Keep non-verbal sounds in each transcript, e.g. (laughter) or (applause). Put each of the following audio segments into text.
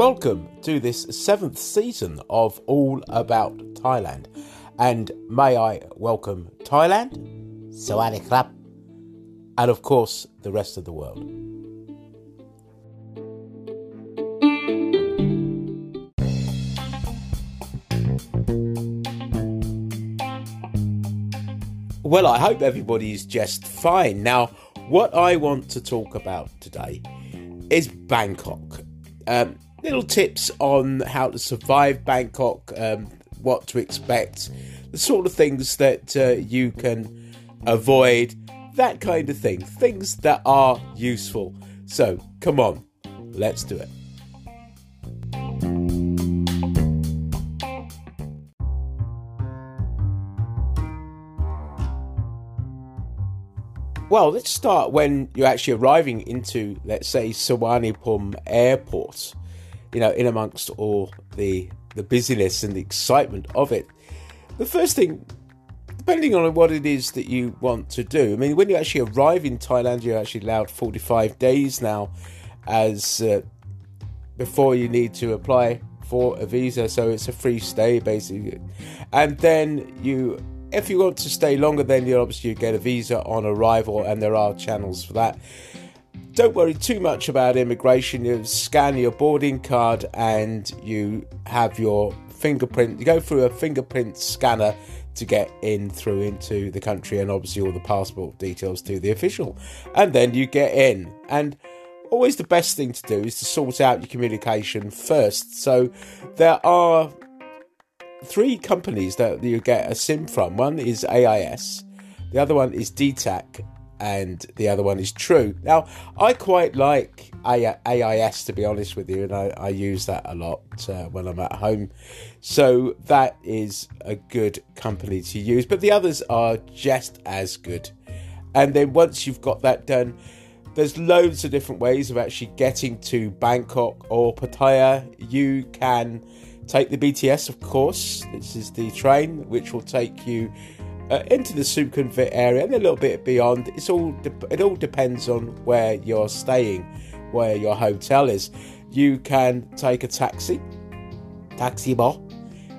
welcome to this seventh season of All About Thailand. And may I welcome Thailand, Sawadee Krap. and of course the rest of the world. Well, I hope everybody's just fine. Now, what I want to talk about today is Bangkok. Um, little tips on how to survive Bangkok, um, what to expect, the sort of things that uh, you can avoid, that kind of thing. Things that are useful. So, come on, let's do it. Well, let's start when you're actually arriving into, let's say, Suvarnabhumi Airport. You know, in amongst all the the busyness and the excitement of it. The first thing, depending on what it is that you want to do, I mean, when you actually arrive in Thailand, you're actually allowed 45 days now, as uh, before you need to apply for a visa, so it's a free stay basically. And then you if you want to stay longer, then you obviously get a visa on arrival, and there are channels for that. Don't worry too much about immigration. You scan your boarding card and you have your fingerprint. You go through a fingerprint scanner to get in through into the country, and obviously all the passport details to the official, and then you get in. And always the best thing to do is to sort out your communication first. So there are three companies that you get a SIM from. One is AIS, the other one is DTAC, and the other one is True. Now, I quite like AIS to be honest with you, and I, I use that a lot uh, when I'm at home. So that is a good company to use, but the others are just as good. And then once you've got that done, there's loads of different ways of actually getting to Bangkok or Pattaya. You can take the BTS, of course. This is the train which will take you uh, into the Sukhumvit area and a little bit beyond. It's all de- it all depends on where you're staying, where your hotel is. You can take a taxi, taxi ball.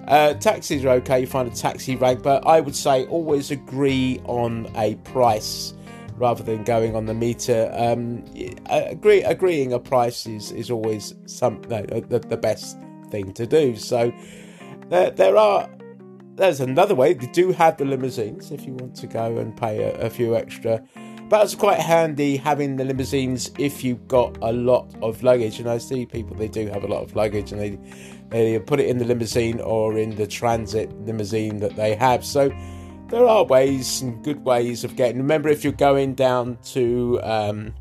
Uh, taxis are okay. You find a taxi rank, but I would say always agree on a price rather than going on the meter. Um, agree, agreeing a price is, is always some no, the, the best thing to do. So there, there are. There's another way. They do have the limousines if you want to go and pay a, a few extra. But it's quite handy having the limousines if you've got a lot of luggage. And I see people they do have a lot of luggage, and they they put it in the limousine or in the transit limousine that they have. So there are ways and good ways of getting. Remember, if you're going down to, um,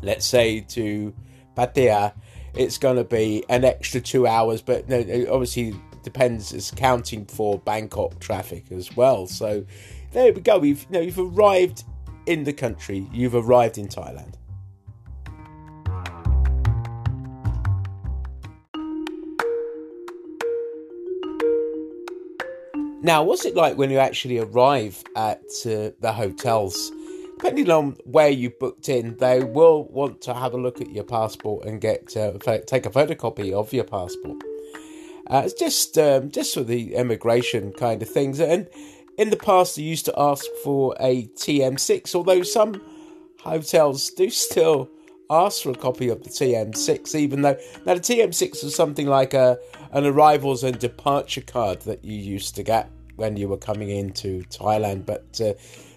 let's say, to Pattaya, it's going to be an extra two hours. But no, obviously depends. It's counting for Bangkok traffic as well. So there we go. We've you know you've arrived in the country. You've arrived in Thailand. Now, what's it like when you actually arrive at uh, the hotels? Depending on where you booked in, they will want to have a look at your passport and get uh, take a photocopy of your passport. Uh, it's just um, just for the immigration kind of things. And in the past, they used to ask for a TM6, although some hotels do still ask for a copy of the TM6, even though now the TM6 was something like a an arrivals and departure card that you used to get when you were coming into Thailand, but uh,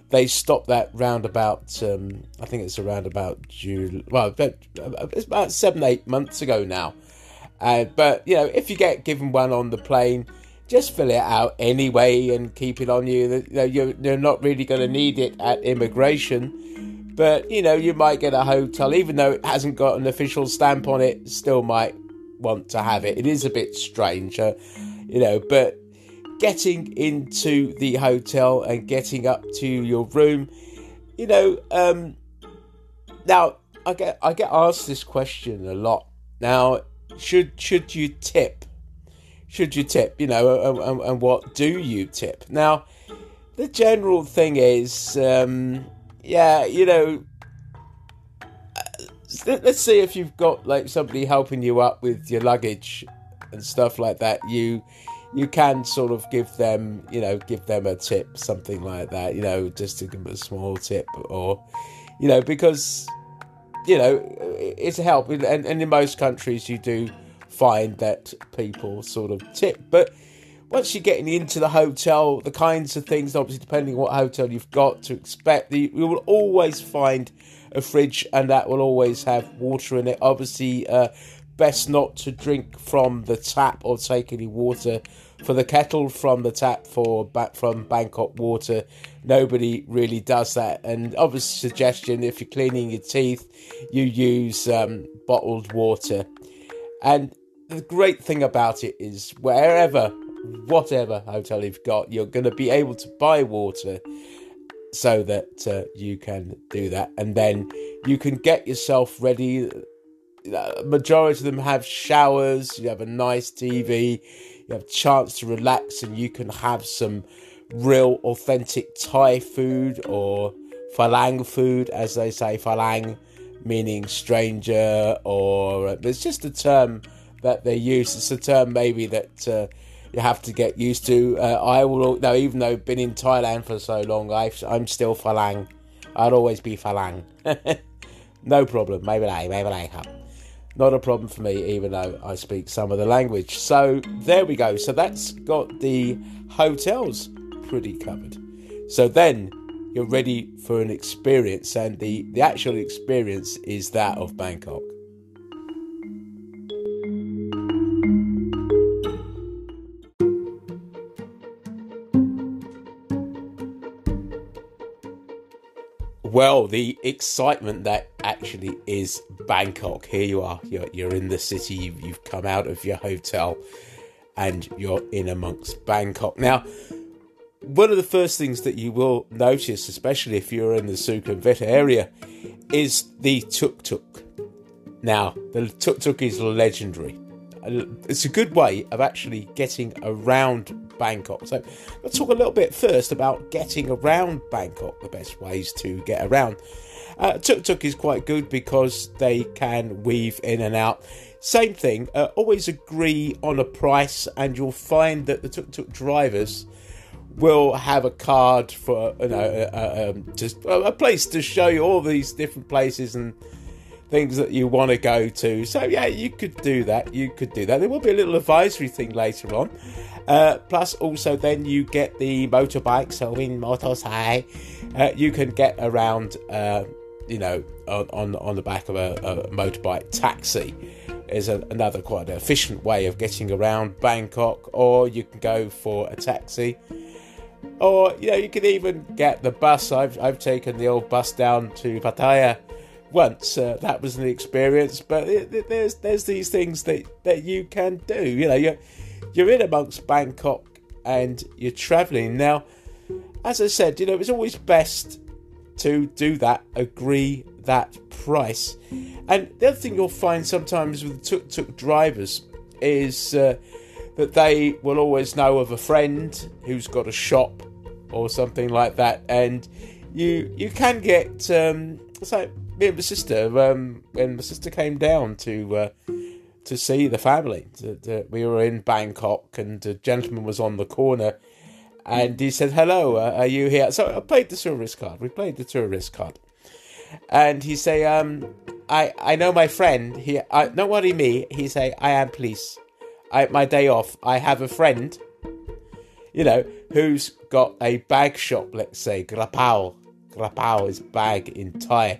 they stopped that round about um, I think it's around about June. Well, it's about seven eight months ago now. Uh, but you know, if you get given one on the plane, just fill it out anyway and keep it on you. you know, you're, you're not really going to need it at immigration. But you know you might get a hotel. Even though it hasn't got an official stamp on it still might want to have it. It is a bit strange uh, you know but getting into the hotel and getting up to your room you know um now i get i get asked this question a lot. Now should should you tip should you tip you know and, and what do you tip now the general thing is um yeah, you know, let's see if you've got like somebody helping you up with your luggage and stuff like that. You you can sort of give them, you know, give them a tip, something like that. You know, just to give them a small tip, or you know, because you know it's a help. And, and in most countries, you do find that people sort of tip, but once you're getting into the hotel, the kinds of things, obviously, depending what hotel you've got to expect, you will always find a fridge and that will always have water in it. Obviously, uh, best not to drink from the tap or take any water for the kettle from the tap for back from Bangkok water. Nobody really does that. And obvious suggestion if you're cleaning your teeth, you use um, bottled water. And the great thing about it is wherever, whatever hotel you've got, you're going to be able to buy water so that uh, you can do that, and then you can get yourself ready. majority of them have showers. You have a nice TV. You have a chance to relax, and you can have some real authentic Thai food or Falang food, as they say. Falang meaning stranger, or it's just a term that they use. It's a term maybe that. Uh, you have to get used to. Uh, I will now, even though I've been in Thailand for so long, i am still Falang. I'll always be Falang. (laughs) no problem. Maybe I, maybe I have. Not a problem for me, even though I speak some of the language. So there we go. So that's got the hotels pretty covered. So then you're ready for an experience, and the, the actual experience is that of Bangkok. well, the excitement that actually is Bangkok. Here you are. You're, you're in the city. You've, you've come out of your hotel, and you're in amongst Bangkok. Now, one of the first things that you will notice, especially if you're in the Sukhumvit area, is the tuk tuk. Now, the tuk tuk is legendary. It's a good way of actually getting around Bangkok. So let's talk a little bit first about getting around Bangkok, the best ways to get around. Uh, Tuk Tuk is quite good because they can weave in and out. Same thing, uh, always agree on a price, and you'll find that the Tuk Tuk drivers will have a card for you know uh, uh um, just a place to show you all these different places and things that you want to go to. So yeah, you could do that. You could do that. There will be a little advisory thing later on. Uh, plus, also then you get the motorbike. So in motorbike, uh, you can get around. Uh, you know, on on the back of a, a motorbike taxi is a, another quite efficient way of getting around Bangkok. Or you can go for a taxi or you know you can even get the bus i've, I've taken the old bus down to pattaya once. Uh, that was an experience, but it, it, there's there's these things that, that you can do. You know, you're you're in amongst Bangkok and you're travelling now. As I said, you know, it's always best to do that, agree that price. And the other thing you'll find sometimes with tuk tuk drivers is uh, that they will always know of a friend who's got a shop or something like that, and you you can get um, like me and my sister, um, when my sister came down to uh, to see the family, to, to, we were in Bangkok, and a gentleman was on the corner, and he said, "Hello, uh, are you here?" So I played the tourist card. We played the tourist card, and he say, um, "I I know my friend. He I don't worry me." He say, "I am police. I my day off. I have a friend." You know, who's got a bag shop, let's say, Grapao, Grapao is bag in Thai.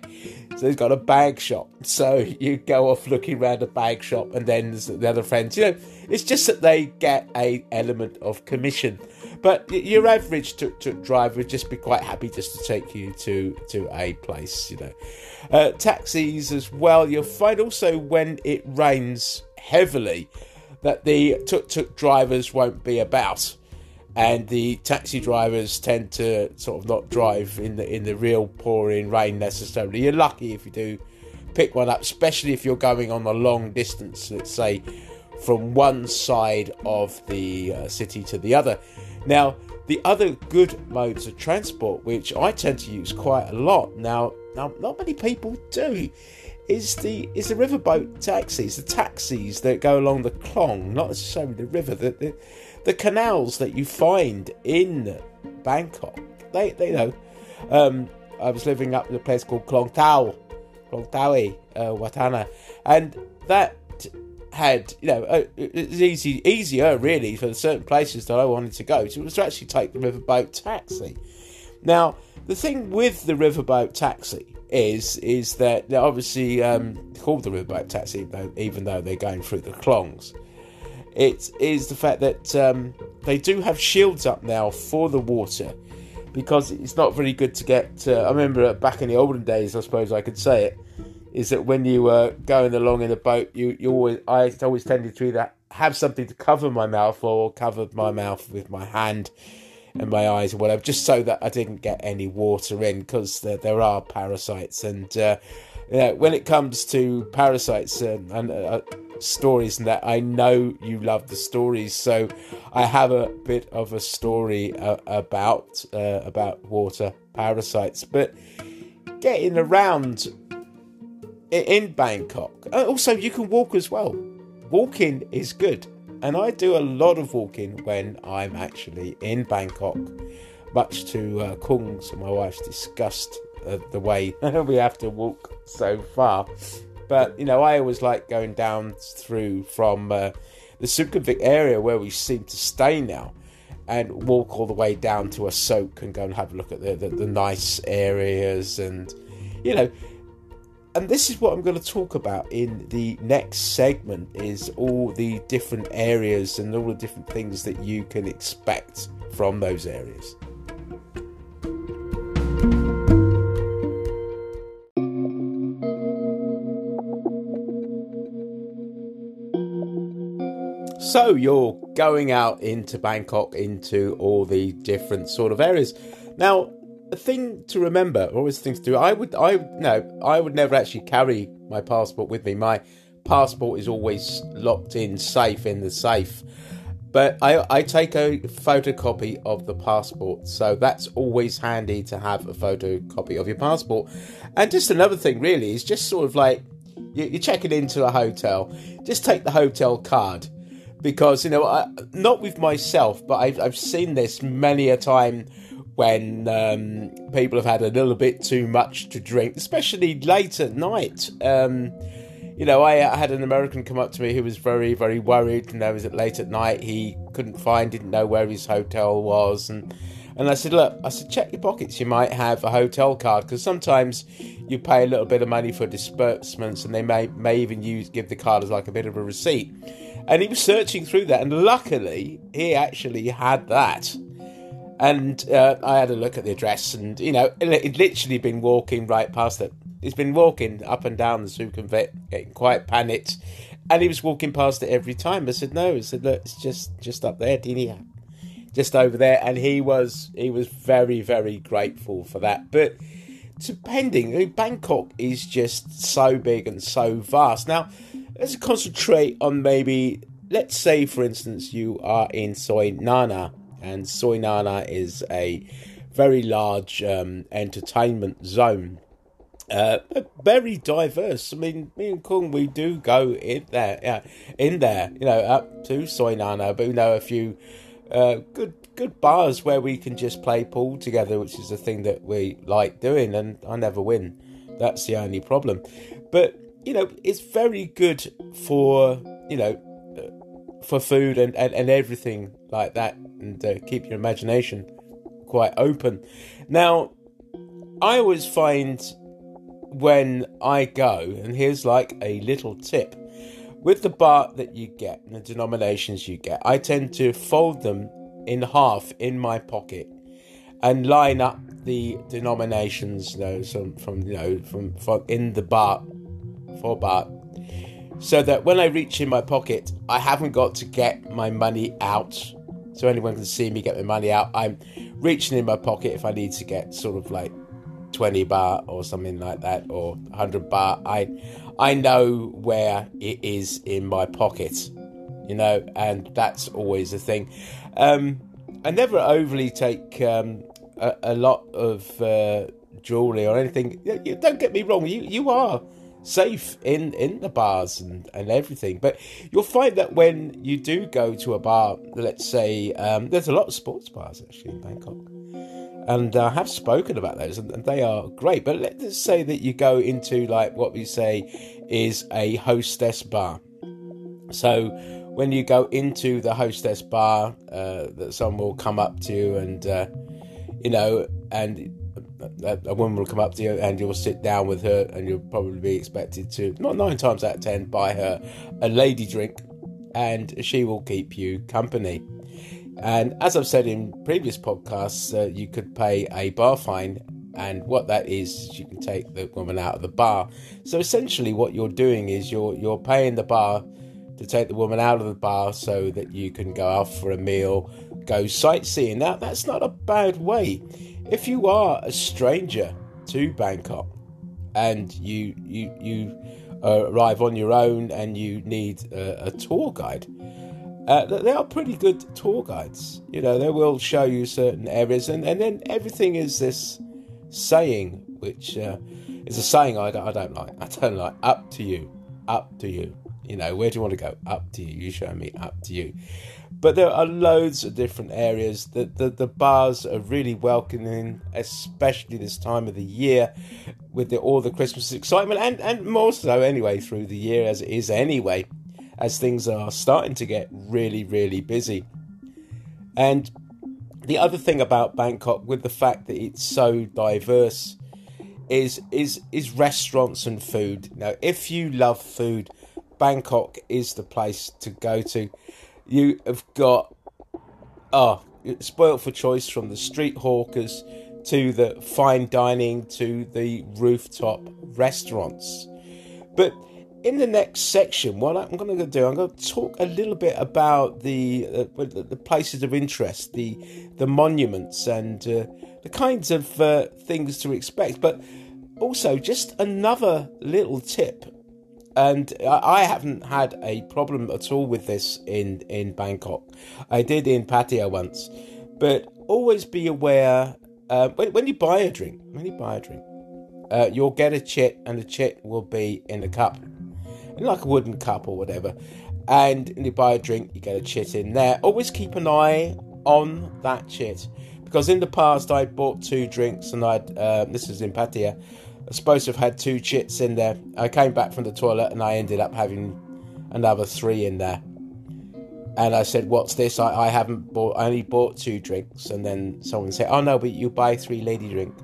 So he's got a bag shop. So (laughs) you go off looking around a bag shop, and then the other friends. You know, it's just that they get a element of commission. But your average tuk tuk driver would just be quite happy just to take you to to a place. You know, uh, taxis as well. You'll find also when it rains heavily that the tuk tuk drivers won't be about and the taxi drivers tend to sort of not drive in the in the real pouring rain necessarily. You're lucky if you do pick one up, especially if you're going on a long distance, let's say from one side of the uh, city to the other. Now, The other good modes of transport, which I tend to use quite a lot now, now not many people do, is the is the riverboat taxis, the taxis that go along the Klong, not necessarily the river, the, the, the canals that you find in Bangkok. They they know. Um, I was living up in a place called Klong Tao, Klong Taui, uh, Watana, and that had you know uh, it was easy easier really for certain places that I wanted to go to It was to actually take the riverboat taxi. Now the thing with the riverboat taxi is is that obviously um, called the riverboat taxi though, even though they're going through the Klongs. It is the fact that um, they do have shields up now for the water because it's not very good to get. Uh, I remember back in the olden days, I suppose I could say it, is that when you were going along in a boat, you, you always I always tended to either have something to cover my mouth or cover my mouth with my hand and my eyes or whatever, just so that I didn't get any water in because there, there are parasites and. Uh, yeah, when it comes to parasites and, uh, stories and that, I know you love the stories. So I have a bit of a story uh, about uh, about water parasites, but getting around in Bangkok. Uh, also, you can walk as well. Walking is good, and I do a lot of walking when I'm actually in Bangkok. Much to uh, Kung's and my wife's disgust, uh, the way (laughs) (laughs) we have to walk so far. But you know, I always like going down through from uh, the Sukhumvit area where we seem to stay now, and walk all the way down to Asoke and go and have a look at the, the, the nice areas and you know and this is what I'm going to talk about in the next segment is all the different areas and all the different things that you can expect from those areas. So you're going out into Bangkok into all the different sort of areas. Now, a thing to remember, always things to do. I would, I no, I would never actually carry my passport with me. My passport is always locked in, safe in the safe. But I, I take a photocopy of the passport, so that's always handy to have a photocopy of your passport. And just another thing, really, is just sort of like you, you're checking into a hotel, just take the hotel card because you know, I, not with myself, but I've, I've seen this many a time when um, people have had a little bit too much to drink, especially late at night. Um, you know, I, I, had an American come up to me who was very, very worried. And I was at late at night. He couldn't find, didn't know where his hotel was, and and I said, look, I said, check your pockets. You might have a hotel card because sometimes you pay a little bit of money for disbursements, and they may may even use give the card as like a bit of a receipt. And he was searching through that, and luckily he actually had that. And uh, I had a look at the address, and you know, he'd literally been walking right past it. He's been walking up and down the Sukhumvit, getting quite panicked, and he was walking past it every time. I said, "No," I said, "Look, it's just just up there, Dinia, just over there." And he was he was very very grateful for that. But depending, Bangkok is just so big and so vast. Now, let's concentrate on maybe, let's say, for instance, you are in Soi Nana and Soi Nana is a very large um, entertainment zone. Uh, very diverse. I mean, me and Kung, we do go in there, yeah, in there, you know, up to Soi Nana, but we know a few uh, good good bars where we can just play pool together, which is a thing that we like doing, and I never win. That's the only problem. But you know, it's very good for you know for food and, and, and everything like that and uh, keep your imagination quite open. Now, I always find when I go, and here's like a little tip with the baht that you get and the denominations you get, I tend to fold them in half in my pocket and line up the denominations, you know, some from you know from, from in the baht for baht so that when I reach in my pocket, I haven't got to get my money out so anyone can see me get my money out. I'm reaching in my pocket if I need to get sort of like 20 baht or something like that or 100 baht. I I know where it is in my pocket, you know, and that's always a thing. Um, I never overly take um, a, a, lot of uh, jewelry or anything. Don't get me wrong. You you are safe in in the bars and and everything, but you'll find that when you do go to a bar, let's say um, there's a lot of sports bars actually in Bangkok. And I have spoken about those, and, they are great. But let's say that you go into like what we say is a hostess bar. So when you go into the hostess bar, uh, that someone will come up to and, uh, you know, and a, a, woman will come up to you and you'll sit down with her and you'll probably be expected to, not nine times out of ten, buy her a lady drink and she will keep you company. And as I've said in previous podcasts, uh, you could pay a bar fine and what that is, is you can take the woman out of the bar. So essentially, what you're doing is you're you're paying the bar to take the woman out of the bar so that you can go out for a meal, go sightseeing. Now, that's not a bad way. If you are a stranger to Bangkok and you you you uh, arrive on your own and you need a, a tour guide, uh, they are pretty good tour guides. You know, they will show you certain areas, and, and then everything is this saying, which uh, is a saying I don't, I don't like. I don't like. Up to you. Up to you. You know, where do you want to go? Up to you. You show me. Up to you. But there are loads of different areas. The, the, the bars are really welcoming, especially this time of the year with the, all the Christmas excitement and, and more so anyway through the year as it is anyway, as things are starting to get really, really busy. And the other thing about Bangkok, with the fact that it's so diverse, is is is restaurants and food. Now, if you love food, Bangkok is the place to go to. You have got oh, spoilt for choice from the street hawkers to the fine dining to the rooftop restaurants. But in the next section, what I'm going to do, I'm going to talk a little bit about the uh, the places of interest, the the monuments, and uh, the kinds of uh, things to expect. But also, just another little tip and I haven't had a problem at all with this in in Bangkok. I did in Pattaya once, but always be aware uh, when, when you buy a drink. When you buy a drink, uh, you'll get a chit, and the chit will be in a cup, like a wooden cup or whatever. And when you buy a drink, you get a chit in there. Always keep an eye on that chit because in the past I bought two drinks, and I'd uh, this is in Pattaya I supposed to have had two chits in there. I came back from the toilet and I ended up having another three in there. And I said, "What's this? I, I haven't bought. I only bought two drinks." And then someone said, "Oh no, but you buy three lady drink."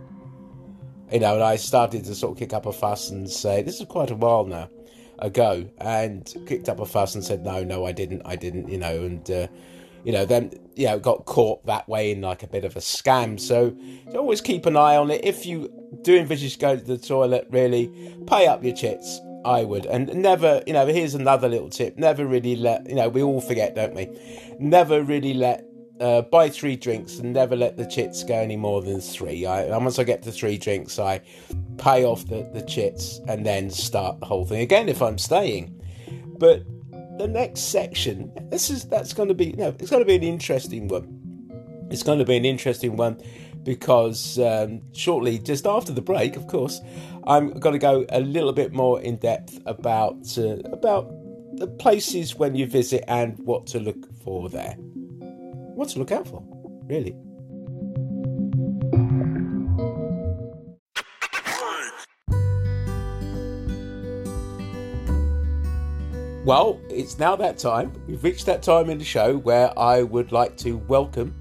You know, and I started to sort of kick up a fuss and say, "This is quite a while now ago," and kicked up a fuss and said, "No, no, I didn't. I didn't." You know, and uh, you know, then you know, got caught that way in like a bit of a scam. So always keep an eye on it. If you do envisage going to the toilet, really pay up your chits. I would, and never, you know. Here's another little tip: never really let, you know, we all forget, don't we? Never really let uh, buy three drinks and never let the chits go any more than three. I, once I get to three drinks, I pay off the, the chits and then start the whole thing again if I'm staying. But the next section, this is that's going to be, know, it's going to be an interesting one. It's going to be an interesting one because um, shortly, just after the break, of course, I'm going to go a little bit more in depth about uh, about the places when you visit and what to look for there. What to look out for, really. Well, it's now that time. We've reached that time in the show where I would like to welcome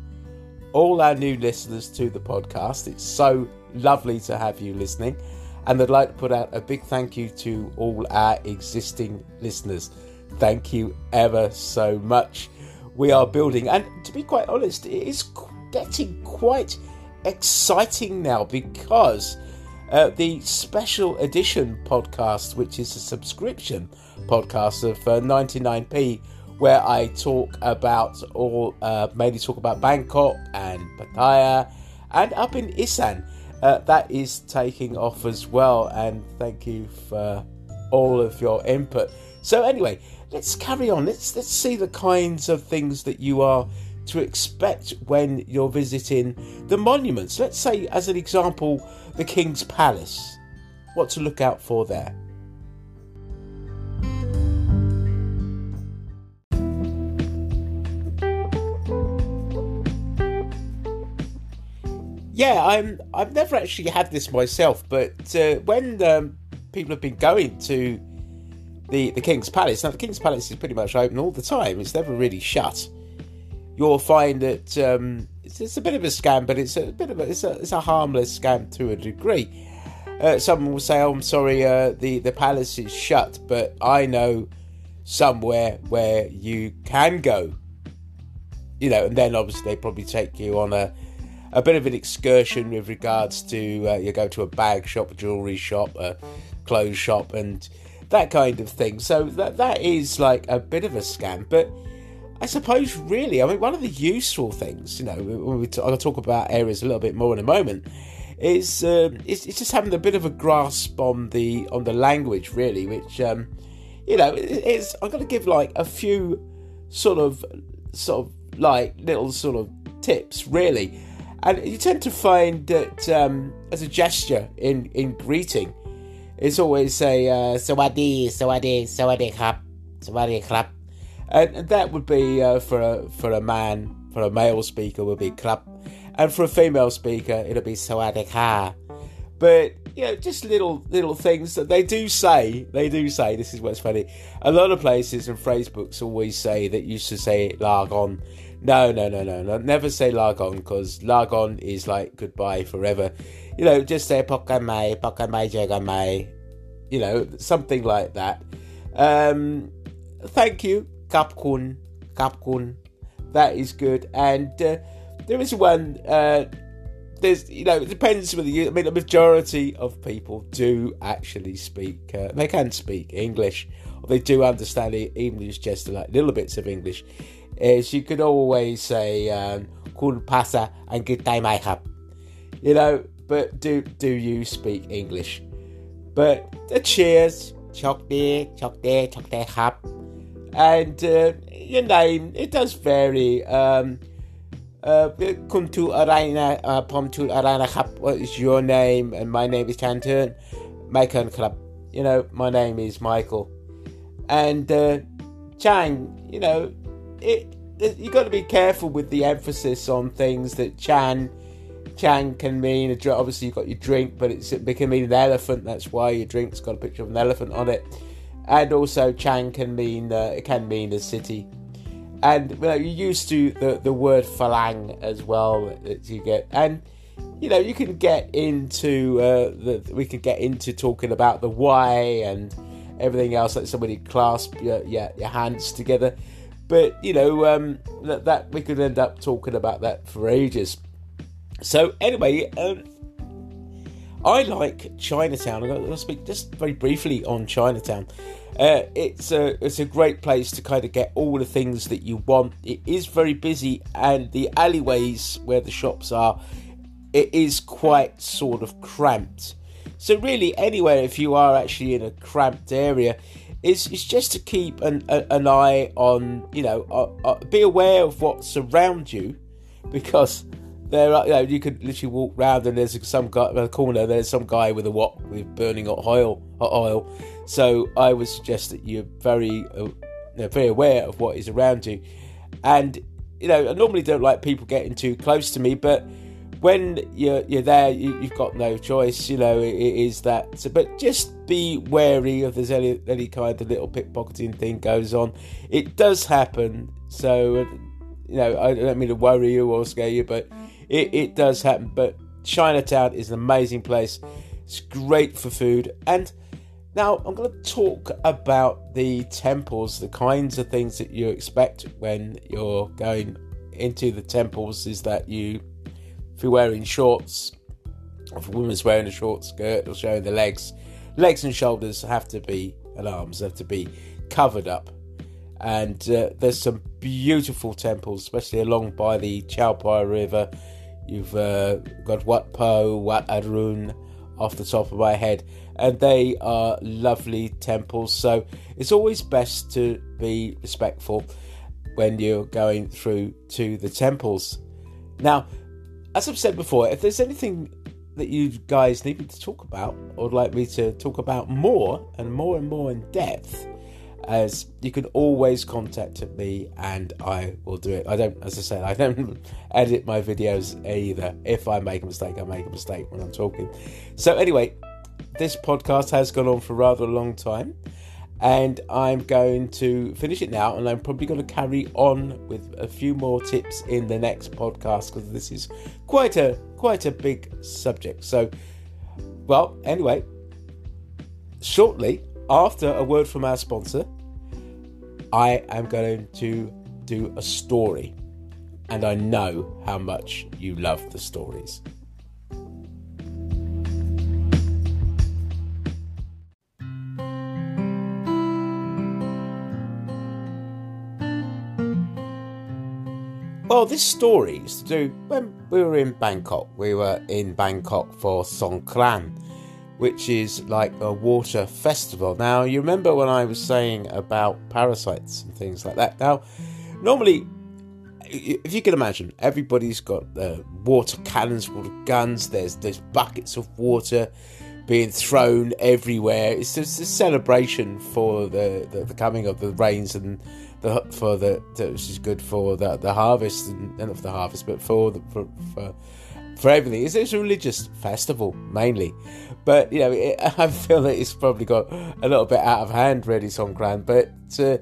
all our new listeners to the podcast. It's so lovely to have you listening. And I'd like to put out a big thank you to all our existing listeners. Thank you ever so much. We are building, and to be quite honest, it is getting quite exciting now because uh, the special edition podcast, which is a subscription podcast of uh, 99p, where I talk about all, uh, mainly talk about Bangkok and Pattaya and up in Isan. Uh, that is taking off as well, and thank you for all of your input. So anyway, let's carry on. Let's let's see the kinds of things that you are to expect when you're visiting the monuments. Let's say, as an example, the King's Palace. What to look out for there. Yeah, I'm. I've never actually had this myself, but uh, when um, people have been going to the the King's Palace, now the King's Palace is pretty much open all the time. It's never really shut. You'll find that um, it's, it's, a bit of a scam, but it's a bit of a it's a, it's a harmless scam to a degree. Uh, someone will say, "Oh, I'm sorry, uh, the the palace is shut," but I know somewhere where you can go. You know, and then obviously they probably take you on a a bit of an excursion with regards to uh, you go to a bag shop, a jewelry shop, a clothes shop, and that kind of thing. So that that is like a bit of a scam, but. I suppose, really, I mean, one of the useful things, you know, when we t- I'll talk about areas a little bit more in a moment, is uh, it's, it's, just having a bit of a grasp on the on the language, really, which um, you know, it's I'm going to give like a few sort of sort of like little sort of tips, really. And you tend to find that um, as a gesture in, in greeting, it's always say uh, "sawadi, sawadi, sawadi krap, sawadi krap," and that would be uh, for a for a man, for a male speaker would be krap, and for a female speaker it'll be sawadi ka. But you know, just little little things that they do say. They do say this is what's funny. A lot of places and phrase books always say that you should say it lag on no, no, no, no, no. Never say Largon because Largon is like goodbye forever. You know, just say Pokamai, Pokamai, Jagamai. You know, something like that. Um, thank you, Kapkun, Kapkun. That is good. And uh, there is one. Uh, there's, you know, it depends whether you. I mean, the majority of people do actually speak. Uh, they can speak English, or they do understand English, just like little bits of English is you could always say um, "Kun pasa" and "Good day, my hub." You know, but do do you speak English? But the cheers, chok day, chok day, chok hub, and uh, your name it does vary. Um, uh, come to Arena, uh, pom to Arena Hub. What is your name? And my name is Chanturn. Michael Club. You know, my name is Michael. And uh, Chang, you know, it, it you got to be careful with the emphasis on things that Chan Chan can mean. Obviously, you've got your drink, but it can mean an elephant. That's why your drink's got a picture of an elephant on it. And also, Chan can mean uh, it can mean a city. And you know, you're used to the the word falang as well that you get, and you know you can get into uh, the we can get into talking about the why and everything else like somebody clasp your, your, your hands together but you know um, that, that we could end up talking about that for ages. So anyway, um, I like Chinatown. I'm going to speak just very briefly on Chinatown. Uh, it's a it's a great place to kind of get all the things that you want. It is very busy, and the alleyways where the shops are, it is quite sort of cramped. So really, anywhere if you are actually in a cramped area, it's, it's just to keep an, a, an eye on, you know, uh, uh, be aware of what's around you because there are, you know, you could literally walk round and there's some guy in the corner, there's some guy with a wok with burning hot oil, hot oil. So I would suggest that you're very, uh, very aware of what is around you. And, you know, I normally don't like people getting too close to me, but when you're you're there, you, have got no choice. You know, it, it is that. So, but just be wary if there's any any kind of little pickpocketing thing goes on. It does happen. So, you know, I don't mean to worry you or scare you, but it, it does happen. But Chinatown is an amazing place. It's great for food and. Now, I'm going to talk about the temples, the kinds of things that you expect when you're going into the temples is that you if you're wearing shorts, if a woman's wearing a short skirt or showing the legs, legs and shoulders have to be, and arms have to be covered up. And uh, there's some beautiful temples, especially along by the Chao Phraya River. You've uh, got Wat Po, Wat Arun off the top of my head, and they are lovely temples. So it's always best to be respectful when you're going through to the temples. Now, as I've said before, if there's anything that you guys need me to talk about or would like me to talk about more and more and more in depth, as you can always contact me and I will do it. I don't, as I said, I don't (laughs) edit my videos either. If I make a mistake, I make a mistake when I'm talking. So, anyway, this podcast has gone on for rather a long time and I'm going to finish it now, and I'm probably going to carry on with a few more tips in the next podcast because this is quite a quite a big subject. So, well, anyway, shortly after a word from our sponsor, I am going to do a story, and I know how much you love the stories. Well, this story is to do when we were in Bangkok. We were in Bangkok for Songkran, which is like a water festival. Now, you remember when I was saying about parasites and things like that? Now, normally, if you can imagine, everybody's got uh, water cannons, water guns, there's, there's buckets of water being thrown everywhere. It's just a celebration for the, the, the coming of the rains and the for the, which is good for the the harvest and not for the harvest, but for the, for, for for everything. It's, it's a religious festival mainly, but you know it, (laughs) I feel that it's probably got a little bit out of hand, really, Songkran. But uh,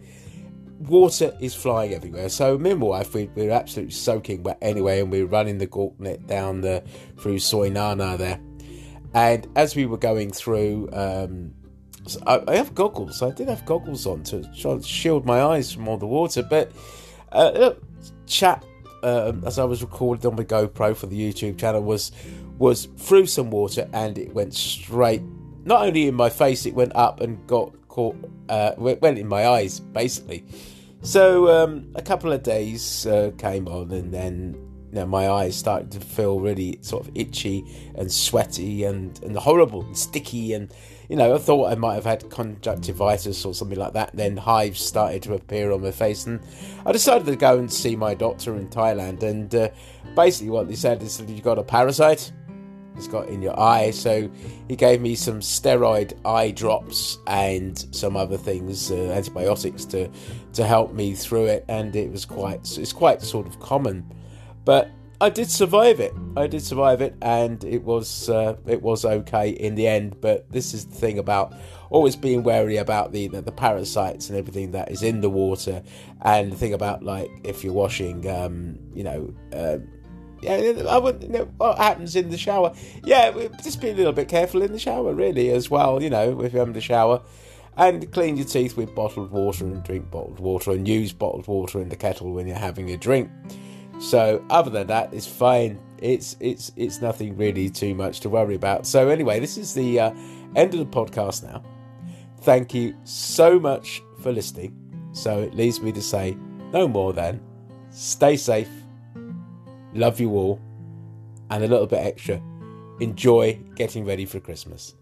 water is flying everywhere. So me and my wife, we, we were absolutely soaking wet anyway, and we were running the gauntlet down the through Soi Nana there. And as we were going through, um, I, I, have goggles. I did have goggles on to try to shield my eyes from all the water. But uh, chat uh, as I was recording on my GoPro for the YouTube channel was was through some water and it went straight, not only in my face, it went up and got caught, uh, went in my eyes basically. So um, a couple of days uh, came on and then you know, my eyes started to feel really sort of itchy and sweaty and, and horrible and sticky and you know, I thought I might have had conjunctivitis or something like that. Then hives started to appear on my face, and I decided to go and see my doctor in Thailand. And uh, basically, what they said is that you've got a parasite. It's got in your eye, so he gave me some steroid eye drops and some other things, uh, antibiotics to to help me through it. And it was quite, it's quite sort of common, but I did survive it. I did survive it, and it was uh, it was okay in the end. But this is the thing about always being wary about the, the, the parasites and everything that is in the water, and the thing about like if you're washing, um, you know. Uh, yeah, I would. You know, what happens in the shower? Yeah, just be a little bit careful in the shower, really, as well. You know, if you're having the shower, and clean your teeth with bottled water and drink bottled water, and use bottled water in the kettle when you're having a drink. So other than that, it's fine. It's it's it's nothing really too much to worry about. So anyway, this is the uh, end of the podcast now. Thank you so much for listening. So it leaves me to say no more than stay safe, love you all, and a little bit extra. Enjoy getting ready for Christmas.